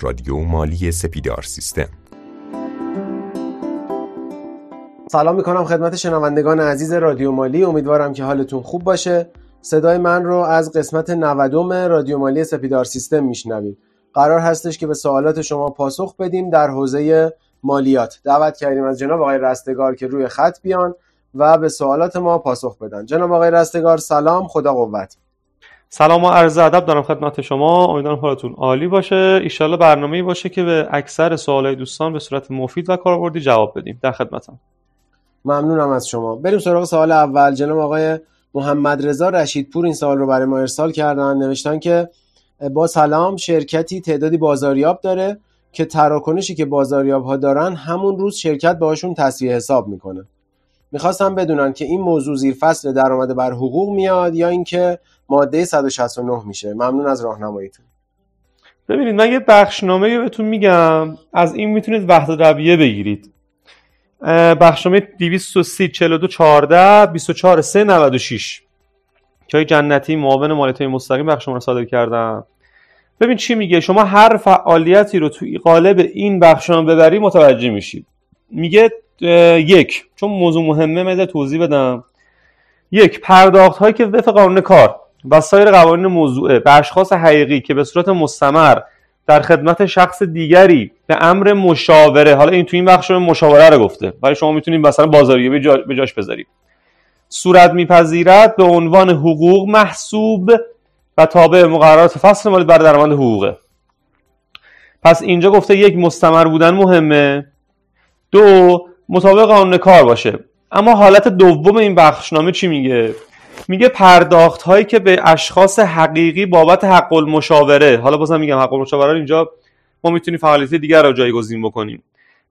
رادیو مالی سپیدار سیستم. سلام می‌کنم خدمت شنوندگان عزیز رادیو مالی. امیدوارم که حالتون خوب باشه. صدای من رو از قسمت 90 رادیو مالی سپیدار سیستم میشنوید. قرار هستش که به سوالات شما پاسخ بدیم در حوزه مالیات. دعوت کردیم از جناب آقای رستگار که روی خط بیان و به سوالات ما پاسخ بدن. جناب آقای رستگار سلام خدا قوت. سلام و عرض ادب دارم خدمت شما. امیدوارم حالتون عالی باشه. ایشالله برنامه‌ای باشه که به اکثر سوالای دوستان به صورت مفید و کاربردی جواب بدیم. در خدمتم ممنونم از شما. بریم سراغ سوال اول. جناب آقای محمد رضا رشیدپور این سوال رو برای ما ارسال کردن. نوشتن که با سلام شرکتی تعدادی بازاریاب داره که تراکنشی که بازاریاب ها دارن همون روز شرکت باشون تصویه حساب می‌کنه. می‌خواستم بدونن که این موضوع زیر فصل درآمد بر حقوق میاد یا اینکه ماده 169 میشه. ممنون از راهنماییتون. ببینید من یه بخشنامه بهتون میگم. از این می‌تونید وحدت رویه بگیرید. بخشنامه 230 42 14 24 3 96 که جنتی معاون مالیات مستقیم بخش رو صادر کردم. ببین چی میگه؟ شما هر فعالیتی رو توی قالب این بخشنامه ببری متوجه میشید. میگه یک چون موضوع مهمه مده توضیح بدم. یک پرداخت هایی که وفق قانون کار. و سایر قوانین موضوعه به اشخاص حقیقی که به صورت مستمر در خدمت شخص دیگری به امر مشاوره حالا این تو این بخش مشاوره رو گفته ولی شما می‌تونید مثلا بازاریابی جا به جاش بذارید. صورت میپذیرد به عنوان حقوق محسوب و تابع مقررات فصل مالی بر درآمد حقوقه. پس اینجا گفته یک مستمر بودن مهمه. دو مطابق قانون کار باشه. اما حالت دوم این بخشنامه چی میگه؟ میگه پرداخت هایی که به اشخاص حقیقی بابت حق المشاوره حالا بازم میگم حق المشاوره اینجا ما می‌تونیم فعالیت دیگر رو جایگزین بکنیم.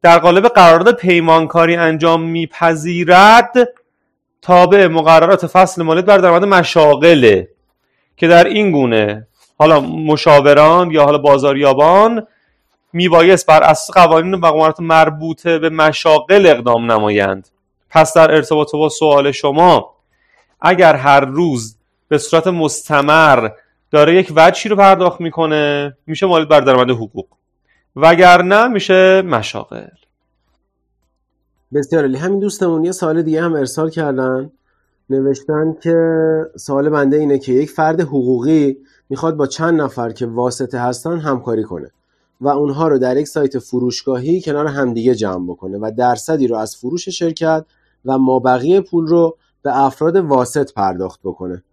در قالب قرارداد پیمانکاری انجام میپذیرد تابع مقررات فصل مالیات بر درآمد مشاغله که در این گونه حالا مشاوران یا حالا بازاریابان میبایست بر اساس قوانین و مقامات مربوطه به مشاغل اقدام نمایند. پس در ارتباط با سوال شما اگر هر روز به صورت مستمر داره یک وجهی رو پرداخت می‌کنه میشه مالیات بر درآمد حقوق. وگرنه میشه مشاغل. بسیار عالی. همین دوستمون یه سال دیگه هم ارسال کردن. نوشتن که سوال بنده اینه که یک فرد حقوقی می‌خواد با چند نفر که واسطه هستن همکاری کنه و اونها رو در یک سایت فروشگاهی کنار همدیگه جمع بکنه و درصدی رو از فروش شرکت و مابقی پول رو به افراد واسط پرداخت بکنه.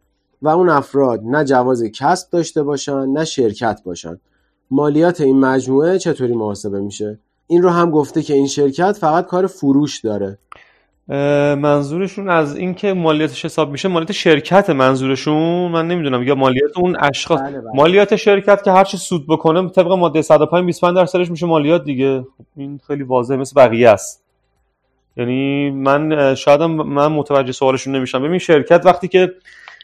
و اون افراد نه جواز کسب داشته باشن نه شرکت باشن. مالیات این مجموعه چطوری محاسبه میشه؟ این رو هم گفته که این شرکت فقط کار فروش داره. منظورشون از اینکه مالیاتش حساب میشه مالیات شرکت منظورشون؟ من نمی‌دونم یا مالیات اون اشخاص؟ بله بله. مالیات شرکت که هرچی سود بکنه طبق ماده 105 25 درصدش میشه مالیات دیگه. خب این خیلی واضحه مثل بقیه است. یعنی من شاید من متوجه سوالشون نمیشم. ببین شرکت وقتی که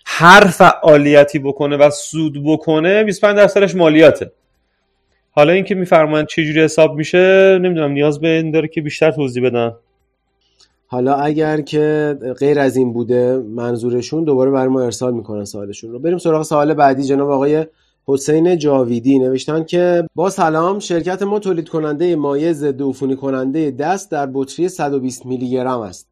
هر فعالیتی بکنه و سود بکنه 25 درصدش مالیاته. حالا اینکه میفرمایند چه جوری حساب میشه نمی‌دونم نیاز به این داره که بیشتر توضیح بدن. حالا اگر که غیر از این بوده منظورشون دوباره برای ما ارسال می‌کنن سوالشون رو. بریم سراغ سوال بعدی. جناب آقای حسین جاویدی نوشتن که با سلام شرکت ما تولید کننده مایع ضد عفونی کننده دست در بطری 120 میلی گرم است.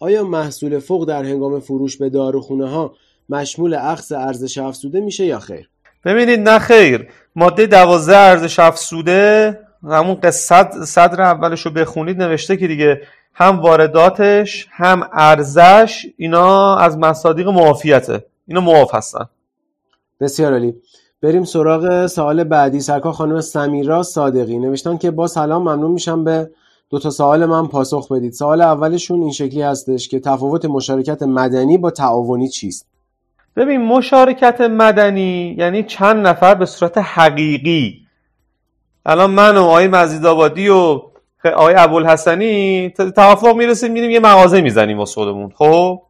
آیا محصول فوق در هنگام فروش به داروخونه ها مشمول اخذ ارزش افزوده میشه یا خیر؟ ببینید نه خیر. ماده 12 ارزش افزوده همون قصد صدر اولش رو بخونید نوشته که دیگه هم وارداتش هم ارزش اینا از مصادیق معافیته. اینا معاف هستن. بسیار عالی. بریم سراغ سوال بعدی. سرکار خانم سمیرا صادقی. نوشتن که با سلام ممنون میشم به دو تا سوال من پاسخ بدید. سوال اولشون این شکلی هستش که تفاوت مشارکت مدنی با تعاونی چیست؟ ببین مشارکت مدنی یعنی چند نفر به صورت حقیقی. الان من و آقای مزید آبادی و آقای ابوالحسنی توافق می‌رسیم میریم یه مغازه می‌زنیم واسه خودمون. خب؟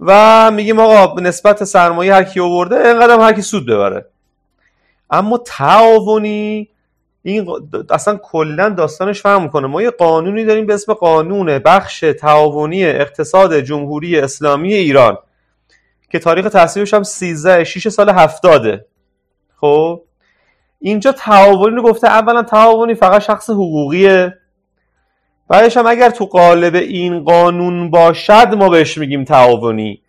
و میگیم آقا نسبت سرمایه هر کی آورده اینقدر هر کی سود ببره. اما تعاونی این اصلا کلا داستانش فهم می‌کنه. ما یه قانونی داریم به اسم قانون بخش تعاونی اقتصاد جمهوری اسلامی ایران که تاریخ تصویبش هم 13 6 سال 70 خب؟ اینجا تعاونی رو گفته اولا تعاونی فقط شخص حقوقیه. بعدش هم اگر تو قالب این قانون باشد ما بهش میگیم تعاونی.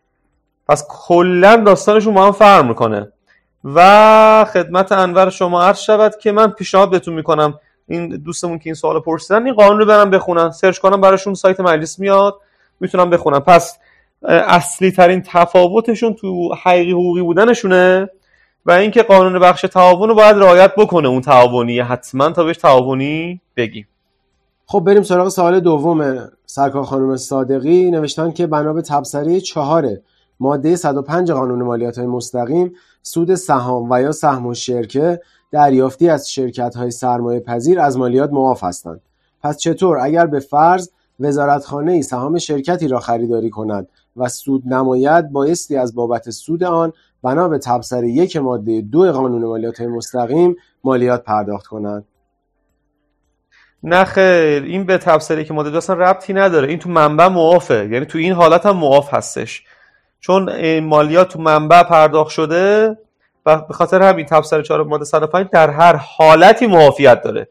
پس کلا داستانشون با هم فرق می‌کنه. و خدمت انور شما عرض شود که من پیشنهاد بهتون می‌کنم. این دوستمون که این سوال پرسیدن این قانون رو برم بخونن. سرچ کنم براشون سایت مجلس میاد. می‌تونم بخونم. پس اصلی ترین تفاوتشون تو حقیقی حقوقی بودنشونه و اینکه قانون بخش تعاون رو باید رعایت بکنه اون تعاونی. حتما تا بهش تعاونی بگیم. خب بریم سراغ سوال دوم سرکار خانم صادقی. نوشتن که بنا به تبصره چهار ماده 105 قانون مالیات های مستقیم سود سهام و یا سهم و شرکه دریافتی از شرکت های سرمایه پذیر از مالیات معاف هستند. پس چطور؟ اگر به فرض وزارتخانه ای سهام شرکتی را خریداری کند و سود نماید بایستی از بابت سود آن بنا به تبصره یک ماده دو قانون مالیات مستقیم مالیات پرداخت کنند نه خیر این به تبصره که ماده دو اصلا ربطی نداره. این تو منبع معافه. یعنی تو این حالت هم معاف هستش. چون مالیات تو منبع پرداخت شده و به خاطر همین تبصره 4 ماده 105 در هر حالتی معافیت داره.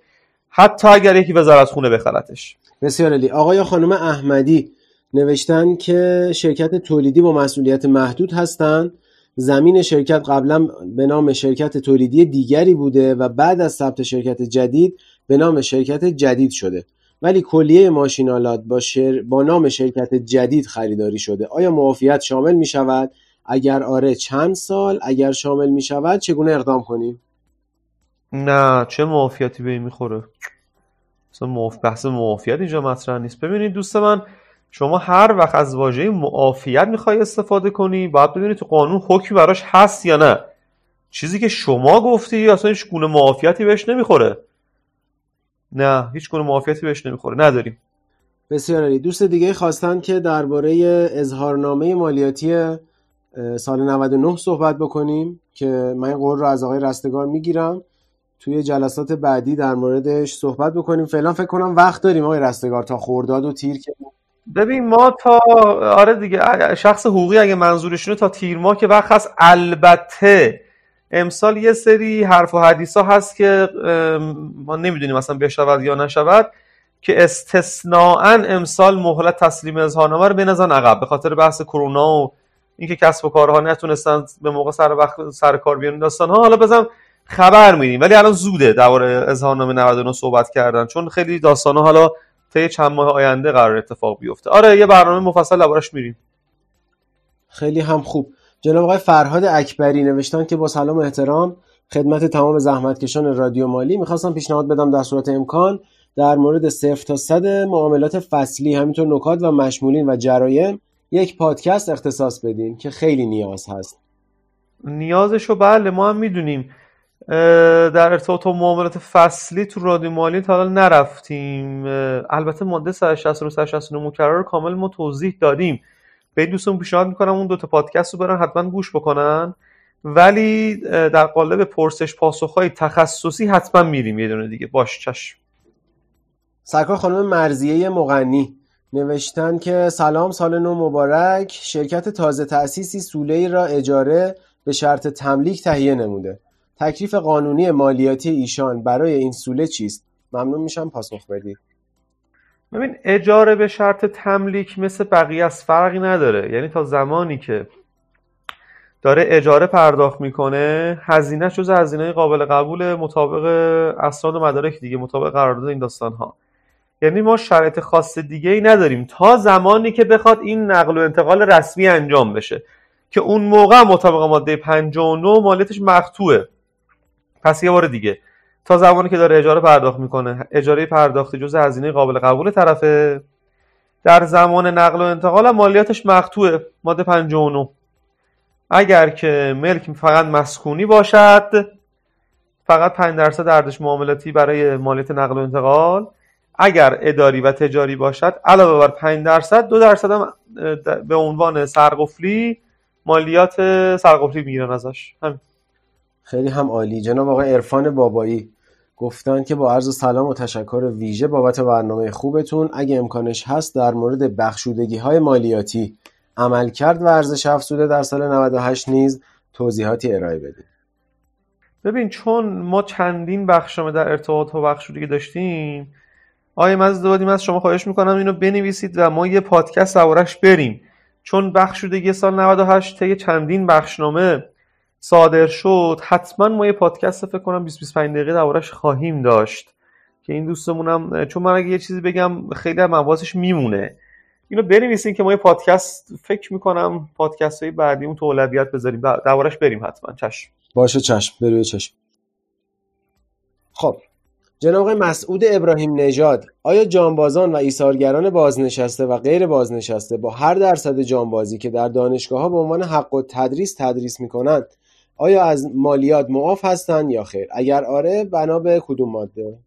حتی اگر یکی وزارت خونه بخرتش. بسیار علی آقای خانم احمدی نوشتن که شرکت تولیدی با مسئولیت محدود هستند زمین شرکت قبلا به نام شرکت تولیدی دیگری بوده و بعد از ثبت شرکت جدید به نام شرکت جدید شده. ولی کلیه ماشینالات با, شر... با نام شرکت جدید خریداری شده آیا معافیت شامل می شود؟ اگر آره چند سال؟ اگر شامل می شود چگونه اقدام کنیم؟ نه چه معافیتی به این می‌خوره اصلا معاف... بحث معافیت اینجا مطرح نیست ببینید دوست من شما هر وقت از واژه معافیت می‌خوای استفاده کنی باید ببینید تو قانون حکمی براش هست یا نه چیزی که شما گفتی اصلا هیچ گونه معافیتی بهش نمی‌خوره نه هیچ گونه معافیتی بهش نمی‌خوره. نداریم. بسیار عالی. دوست دیگه خواستن که درباره اظهارنامه مالیاتی سال 99 صحبت بکنیم که من قول رو از آقای رستگار می‌گیرم. توی جلسات بعدی در موردش صحبت بکنیم. فعلا فکر کنم وقت داریم آقای رستگار تا خورداد و تیر که ببین ما تا آره دیگه شخص حقوقی اگه منظورشونه تا تیر ماه که وقت هست البته امسال یه سری حرف و حدیث هست که ما نمی‌دونیم اصلا بشود یا نشود که استثناعا امسال مهلت تسلیم اظهارنامه رو بنزن عقب به خاطر بحث کرونا و اینکه کسب و کارها نتونستن به موقع سر وقت سر کار بیان داستان ها حالا بزن خبر میدیم ولی الان زوده درباره اظهارنامه 99 صحبت کردن چون خیلی داستان ها حالا طی چند ماه آینده قرار اتفاق بیفته. آره یه برنامه مفصل دربارش میریم. خیلی هم خوب. جناب آقای فرهاد اکبری نوشتن که با سلام و احترام خدمت تمام زحمتکشان رادیو مالی می‌خواستم پیشنهاد بدم در صورت امکان در مورد صفر تا صد معاملات فصلی همینطور نکات و مشمولین و جرایم یک پادکست اختصاص بدیم که خیلی نیاز هست. نیازشو بله ما هم می‌دونیم. در ارتباط با معاملات فصلی تو رادیو مالی تا حالا نرفتیم. البته ماده 160 و 169 مکرر کامل ما توضیح دادیم. به این دوستان پیشنهاد می‌کنم اون دوتا پادکست رو برن حتما گوش بکنن. ولی در قالب پرسش پاسخهای تخصصی حتما میریم یه دونه دیگه. باش چشم. سرکار خانم مرزیه مغنی. نوشتن که سلام سال نو مبارک. شرکت تازه تأسیسی سوله را اجاره به شرط تملیک تهیه نموده. تکلیف قانونی مالیاتی ایشان برای این سوله چیست؟ ممنون میشم پاسخ بدید. ببین اجاره به شرط تملیک مثل بقیه از فرقی نداره. یعنی تا زمانی که داره اجاره پرداخت می‌کنه هزینه جز هزینه قابل قبول مطابق اسناد و مدارک دیگه مطابق قرارداد این داستان ها یعنی ما شرط خاص دیگه ای نداریم. تا زمانی که بخواد این نقل و انتقال رسمی انجام بشه که اون موقع مطابق ماده 59 مالیاتش مقطوعه. پس یه بار دیگه. تا زمانی که داره اجاره پرداخت می‌کنه. اجاره پرداختی جز هزینه قابل قبول طرفه. در زمان نقل و انتقال مالیاتش مقطوعه. ماده 59 اگر که ملک فقط مسکونی باشد فقط 5 درصد ارزش معاملاتی برای مالیات نقل و انتقال. اگر اداری و تجاری باشد علاوه بر 5 درصد دو درصد هم به عنوان سرقفلی مالیات سرقفلی می‌گیرن ازش. همین. خیلی هم عالی. جناب آقای عرفان بابایی گفتن که با عرض سلام و تشکر ویژه بابت برنامه خوبتون اگه امکانش هست در مورد بخشودگی های مالیاتی عملکرد و ارزش افزوده در سال 98 نیز توضیحاتی ارائه بدید. ببین چون ما چندین بخشنامه در ارتباط با بخش داشتیم آقای مزدوادی از شما خواهش می‌کنم اینو بنویسید و ما یه پادکست سوارش بریم. چون بخشودگی سال 98 طی چندین بخشنامه صادر شد حتما ما یه پادکست فکر کنم 20 25 دقیقه دربارش خواهیم داشت که این دوستمونم چون من اگه یه چیزی بگم خیلی از موازش میمونه. اینو بنویسین که ما یه پادکست فکر می‌کنم پادکست های بعدی اون تو اولویت بذاریم. دربارش بریم حتما. چشم. باشه چشم. بروی چشم. خب. جناب آقای مسعود ابراهیم نژاد آیا جانبازان و ایثارگران بازنشسته و غیر بازنشسته با هر درصد جانبازی که در دانشگاه ها به عنوان حق و تدریس تدریس می‌کنند آیا از مالیات معاف هستند یا خیر؟ اگر آره بنا به کدوم ماده؟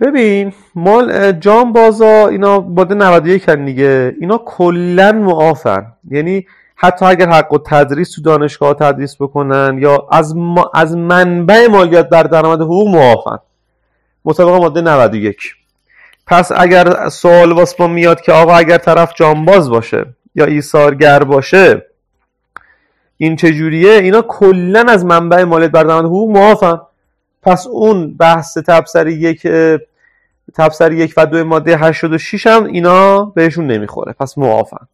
ببین مال جان بازا اینا ماده 91 هن دیگه. اینا کلا معافن. یعنی حتی اگر حق و تدریس تو دانشگاه تدریس بکنن یا از, ما از منبع مالیات در درآمد حقوق معافن. مطابق ماده 91 پس اگر سوال واسه میاد که آقا اگر طرف جانباز باشه یا ایثارگر باشه این چجوریه اینا کلا از منبع مالیات بر درآمد حقوق معافن. پس اون بحث تبصر یک تبصر یک و دو ماده 86 هم اینا بهشون نمی‌خوره. پس معافن.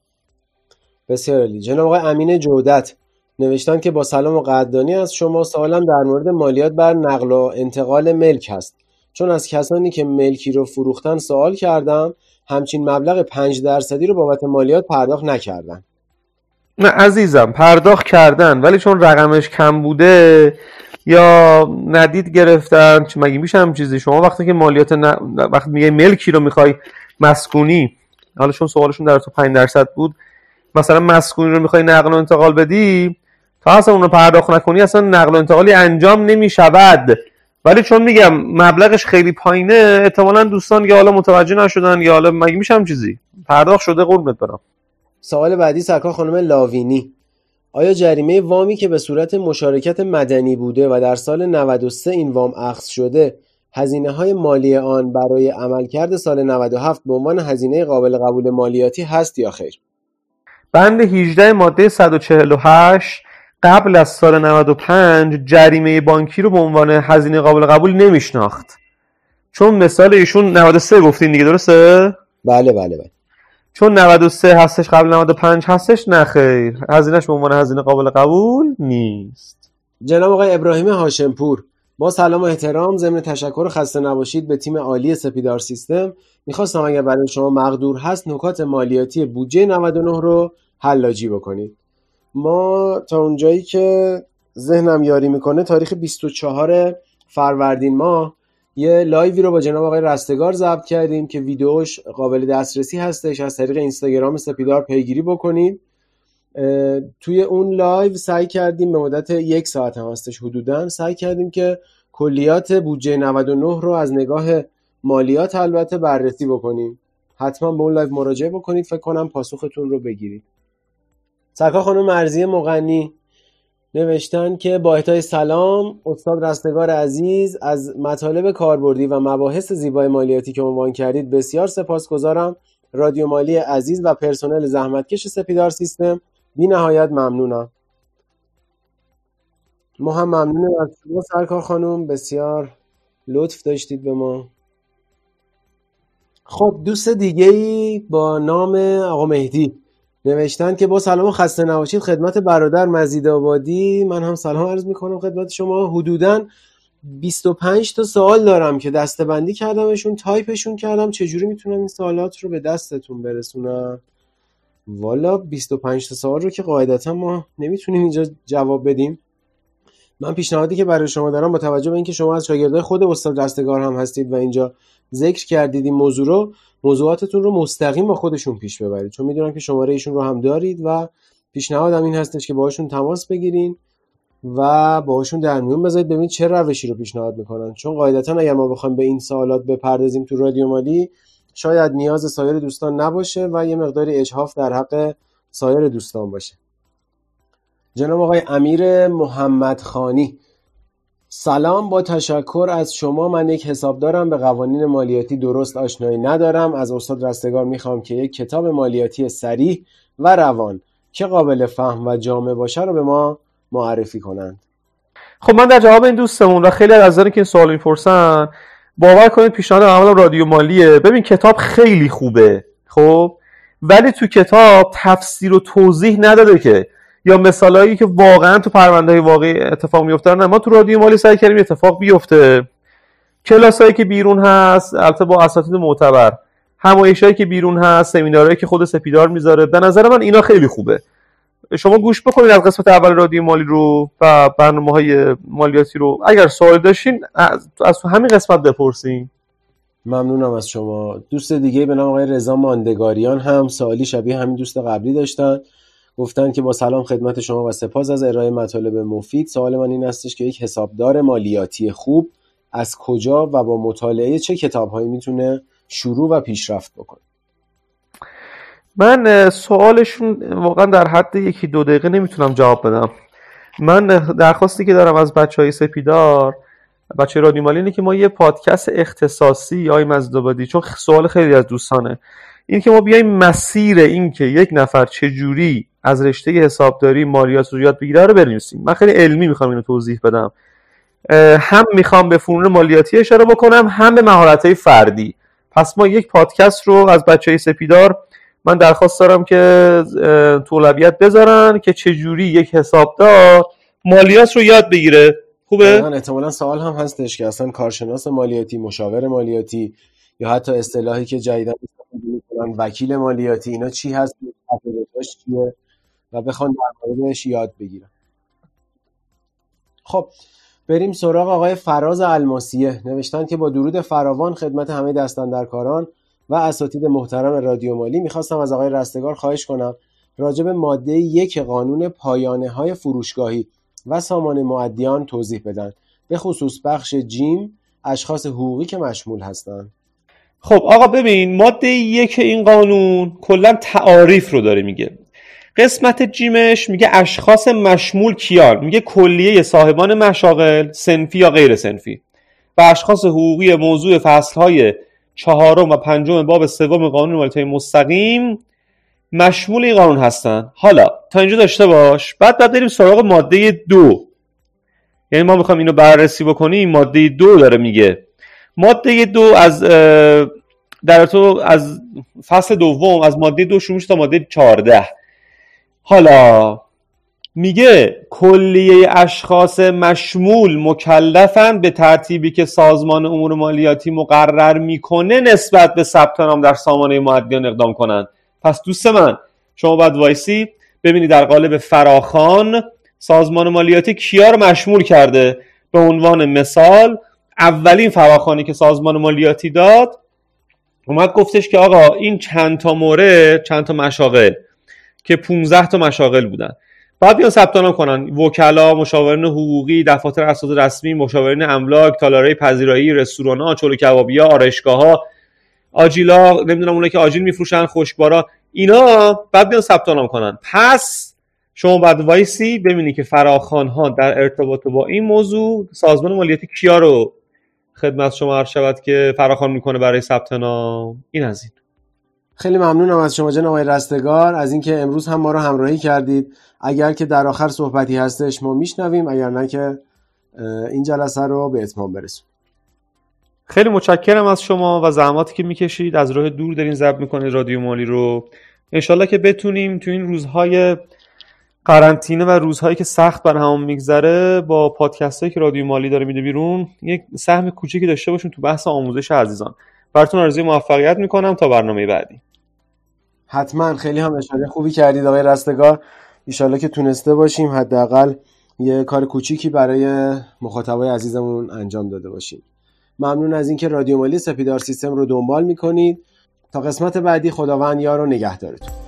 بسیار عالی. جناب آقای امین جودت نوشتن که با سلام و قدردانی از شما سوالم در مورد مالیات بر نقل و انتقال ملک هست. چون از کسانی که ملکی رو فروختن سوال کردم همچین مبلغ 5 درصدی رو بابت مالیات پرداخت نکردن. نه عزیزم پرداخت کردن ولی چون رقمش کم بوده یا ندید گرفتن مگه میشه هم چیزی؟ شما وقتی که مالیات ن... وقتی میگه ملکی رو می‌خوای مسکونی حالا چون سوالشون در تو 5 درصد بود مثلا مسکونی رو می‌خوای نقل و انتقال بدی تا اصلا اون رو پرداخت نکنی اصلا نقل و انتقالی انجام نمی‌شود. ولی چون میگم مبلغش خیلی پایینه احتمالا دوستان یا حالا متوجه نشدن یا حالا مگه میشم چیزی؟ پرداخت شده قربونت برم. سوال بعدی سرکار خانم لاوینی. آیا جریمه وامی که به صورت مشارکت مدنی بوده و در سال 93 این وام اخذ شده هزینه های مالی آن برای عملکرد سال 97 به عنوان هزینه قابل قبول مالیاتی هست یا خیر؟ بند 18 ماده 148 قبل از سال 95 جریمه بانکی رو به عنوان هزینه قابل قبول نمیشناخت. چون مثال ایشون 93 گفتین دیگه درسته؟ بله بله بله. چون 93 هستش قبل 95 هستش نه خیر. هزینهش به عنوان هزینه قابل قبول نیست. جناب آقای ابراهیم هاشمپور با سلام و احترام ضمن تشکر خسته نباشید به تیم عالی سپیدار سیستم می‌خواستم اگر برای شما مقدور هست نکات مالیاتی بودجه 99 رو حلاجی بکنید. ما تا اونجایی که ذهنم یاری می‌کنه تاریخ 24 فروردین ماه یه لایوی رو با جناب آقای رستگار ضبط کردیم که ویدیوش قابل دسترسی هستش. از طریق اینستاگرام سپیدار پیگیری بکنید توی اون لایو سعی کردیم به مدت یک ساعت هم هستش حدودا سعی کردیم که کلیات بودجه 99 رو از نگاه مالیات البته بررسی بکنیم. حتما به اون لایو مراجعه بکنید فکر کنم پاسختون رو بگیرید. سرکار خانم مرزی مغنی. نوشتن که با اهدای سلام استاد رستگار عزیز از مطالب کاربردی و مباحث زیبای مالیاتی که عنوان کردید بسیار سپاسگزارم. رادیو مالی عزیز و پرسنل زحمتکش سپیدار سیستم. بی نهایت ممنونم. ما هم ممنونم از شما سرکار خانم. بسیار لطف داشتید به ما. خب دوست دیگه ای با نام آقا مهدی. نوشتن که با سلام و خسته نباشید خدمت برادر مزید آبادی. من هم سلام عرض می‌کنم خدمت شما. حدودا 25 تا سوال دارم که دستبندی کردمشون تایپشون کردم. چجوری می‌تونم این سوالات رو به دستتون برسونم؟ والا 25 تا سوال رو که قاعدتا ما نمی‌تونیم اینجا جواب بدیم. من پیشنهادی که برای شما دارم با توجه به اینکه شما از شاگردای خود استاد رستگار هم هستید و اینجا ذکر کردید این موضوع رو موضوعاتتون رو مستقیم با خودشون پیش ببرید. چون می‌دونم که شماره ایشون رو هم دارید و پیشنهادم این هستش که باهاشون تماس بگیرین و باهاشون در میون بذارید ببینید چه روشی رو پیشنهاد می‌کنن. چون قاعدتا اگر ما بخوایم به این سوالات بپردازیم تو رادیو مالی شاید نیاز سایر دوستان نباشه و یه مقداری اجحاف در حق سایر دوستان باشه. جناب آقای امیر محمد خانی سلام با تشکر از شما. من یک حسابدارم به قوانین مالیاتی درست آشنایی ندارم. از استاد رستگار می‌خوام که یک کتاب مالیاتی سریح و روان که قابل فهم و جامع باشه رو به ما معرفی کنند. خب من در جواب این دوستمون و خیلی از که این سوال می‌پرسن باور کنید پیشنهاد عمل رادیو مالیه. ببین کتاب خیلی خوبه خب؟ ولی تو کتاب تفسیر و توضیح نداده که یا مثالایی که واقعا تو پرونده واقعی اتفاق میفته نه ما تو رادیو مالی سعی کردیم اتفاق بیفته. کلاسایی که بیرون هست البته با اساتید معتبر. همایشایی که بیرون هست سمینارهایی که خود سپیدار می‌ذاره. به نظر من اینا خیلی خوبه. شما گوش بکنید از قسمت اول رادیو مالی رو و برنامه های مالیاتی رو. اگر سوال داشتین از, از همین قسمت بپرسین. ممنونم از شما. دوست دیگه به نام آقای رضا ماندگاریان هم سوالی شبیه همین دوست قبلی داشتن. گفتن که با سلام خدمت شما و سپاس از ارائه مطالب مفید. سوال من این هستش که یک حسابدار مالیاتی خوب از کجا و با مطالعه چه کتابهایی می‌تونه شروع و پیشرفت بکنه؟ من سوالشون واقعا در حد یکی دو دقیقه نمی‌تونم جواب بدم. من درخواستی که دارم از بچه های سپیدار بچه رادیو اینه که ما یه پادکست اختصاصی یا مزدابادی چون سوال خیلی از دوستانه. این که ما بیایم مسیر این که یک نفر چجوری از رشته حسابداری مالیات رو یاد بگیره رو بنویسیم من خیلی علمی می‌خوام اینو توضیح بدم. هم می‌خوام به فنون مالیاتی اشاره بکنم هم به مهارت فردی. پس ما یک پادکست رو از بچه های سپیدار من درخواست دارم که طولبیت بذارن که چجوری یک حسابدار مالیات رو یاد بگیره. خوبه؟ احتمالا سوال هم هستش که اصلا کارشناس مالیاتی مشاور مالیاتی یا حتی اصطلاحی که جدیدا وکیل مالیاتی اینا چی هست؟ چیه؟ و بخوان در موردش یاد بگیرن. خب بریم سراغ آقای فراز الماسیه. نوشتن که با درود فراوان خدمت همه دستاندرکاران و اساتید محترم رادیو مالی می‌خواستم از آقای رستگار خواهش کنم راجع به ماده یک قانون پایانه های فروشگاهی و سامان معدیان توضیح بدن. به خصوص بخش جیم اشخاص حقوقی که مشمول هستند خب آقا ببین ماده یک این قانون کلا تعاریف رو داره میگه. قسمت جیمش میگه اشخاص مشمول کیان. میگه کلیه صاحبان مشاغل سنفی یا غیر سنفی. و اشخاص حقوقی موضوع فصلهای چهارم و پنجم باب سوم قانون مالیات مستقیم مشمول این قانون هستن. حالا تا اینجا داشته باش. بعد بعد بریم سراغ ماده دو. یعنی ما می‌خوایم اینو بررسی بکنیم. ماده دو داره میگه. ماده دو از در تو از فصل دوم از ماده دو شروع تا ماده چهارده. حالا میگه کلیه اشخاص مشمول مکلفن به ترتیبی که سازمان امور مالیاتی مقرر می‌کنه نسبت به ثبت نام در سامانه معدیان اقدام کنند. پس دوست من شما باید وایسی ببینید در قالب فراخان سازمان مالیاتی کیا رو مشمول کرده. به عنوان مثال اولین فراخانی که سازمان مالیاتی داد اومد گفتش که آقا این چند تا مورد چند تا مشاغل. که 15 تا مشاغل بودن. بعد بیان ثبت نام کنن. وکلا مشاورین حقوقی دفاتر اسناد رسمی مشاورین املاک تالارهای پذیرایی رستوران چلو کبابی ها آرایشگاه ها آجیلا نمی‌دونم اونایی که آجیل میفروشن خشکبارا. اینا بعد بیان ثبت نام کنن. پس شما بعد وایسی ببینی که فراخان ها در ارتباط با این موضوع سازمان مالیاتی کیا رو خدمت شما عرض شود که فراخوان می‌کنه برای ثبت نام. این از این. خیلی ممنونم از شما جناب آقای رستگار از اینکه امروز هم ما رو همراهی کردید. اگر که در آخر صحبتی هستش ما میشنویم اگر نه که این جلسه رو به اتمام برسیم خیلی متشکرم از شما و زحماتی که می‌کشید. از راه دور دارین ضبط می‌کنید رادیو مالی رو. انشالله که بتونیم تو این روزهای قرنطینه و روزهایی که سخت بر همون میگذره با پادکست هایی که رادیو مالی داره میده بیرون یک سهم کوچیکی داشته باشیم تو بحث آموزش عزیزان. براتون آرزوی موفقیت می‌کنم. تا برنامه بعدی. حتما خیلی هم اشاره خوبی کردید آقای رستگار. ایشالله که تونسته باشیم حداقل یه کار کوچیکی برای مخاطبای عزیزمون انجام داده باشیم. ممنون از اینکه رادیو مالی سپیدار سیستم رو دنبال می‌کنید. تا قسمت بعدی خداوند یار و نگهدارتون.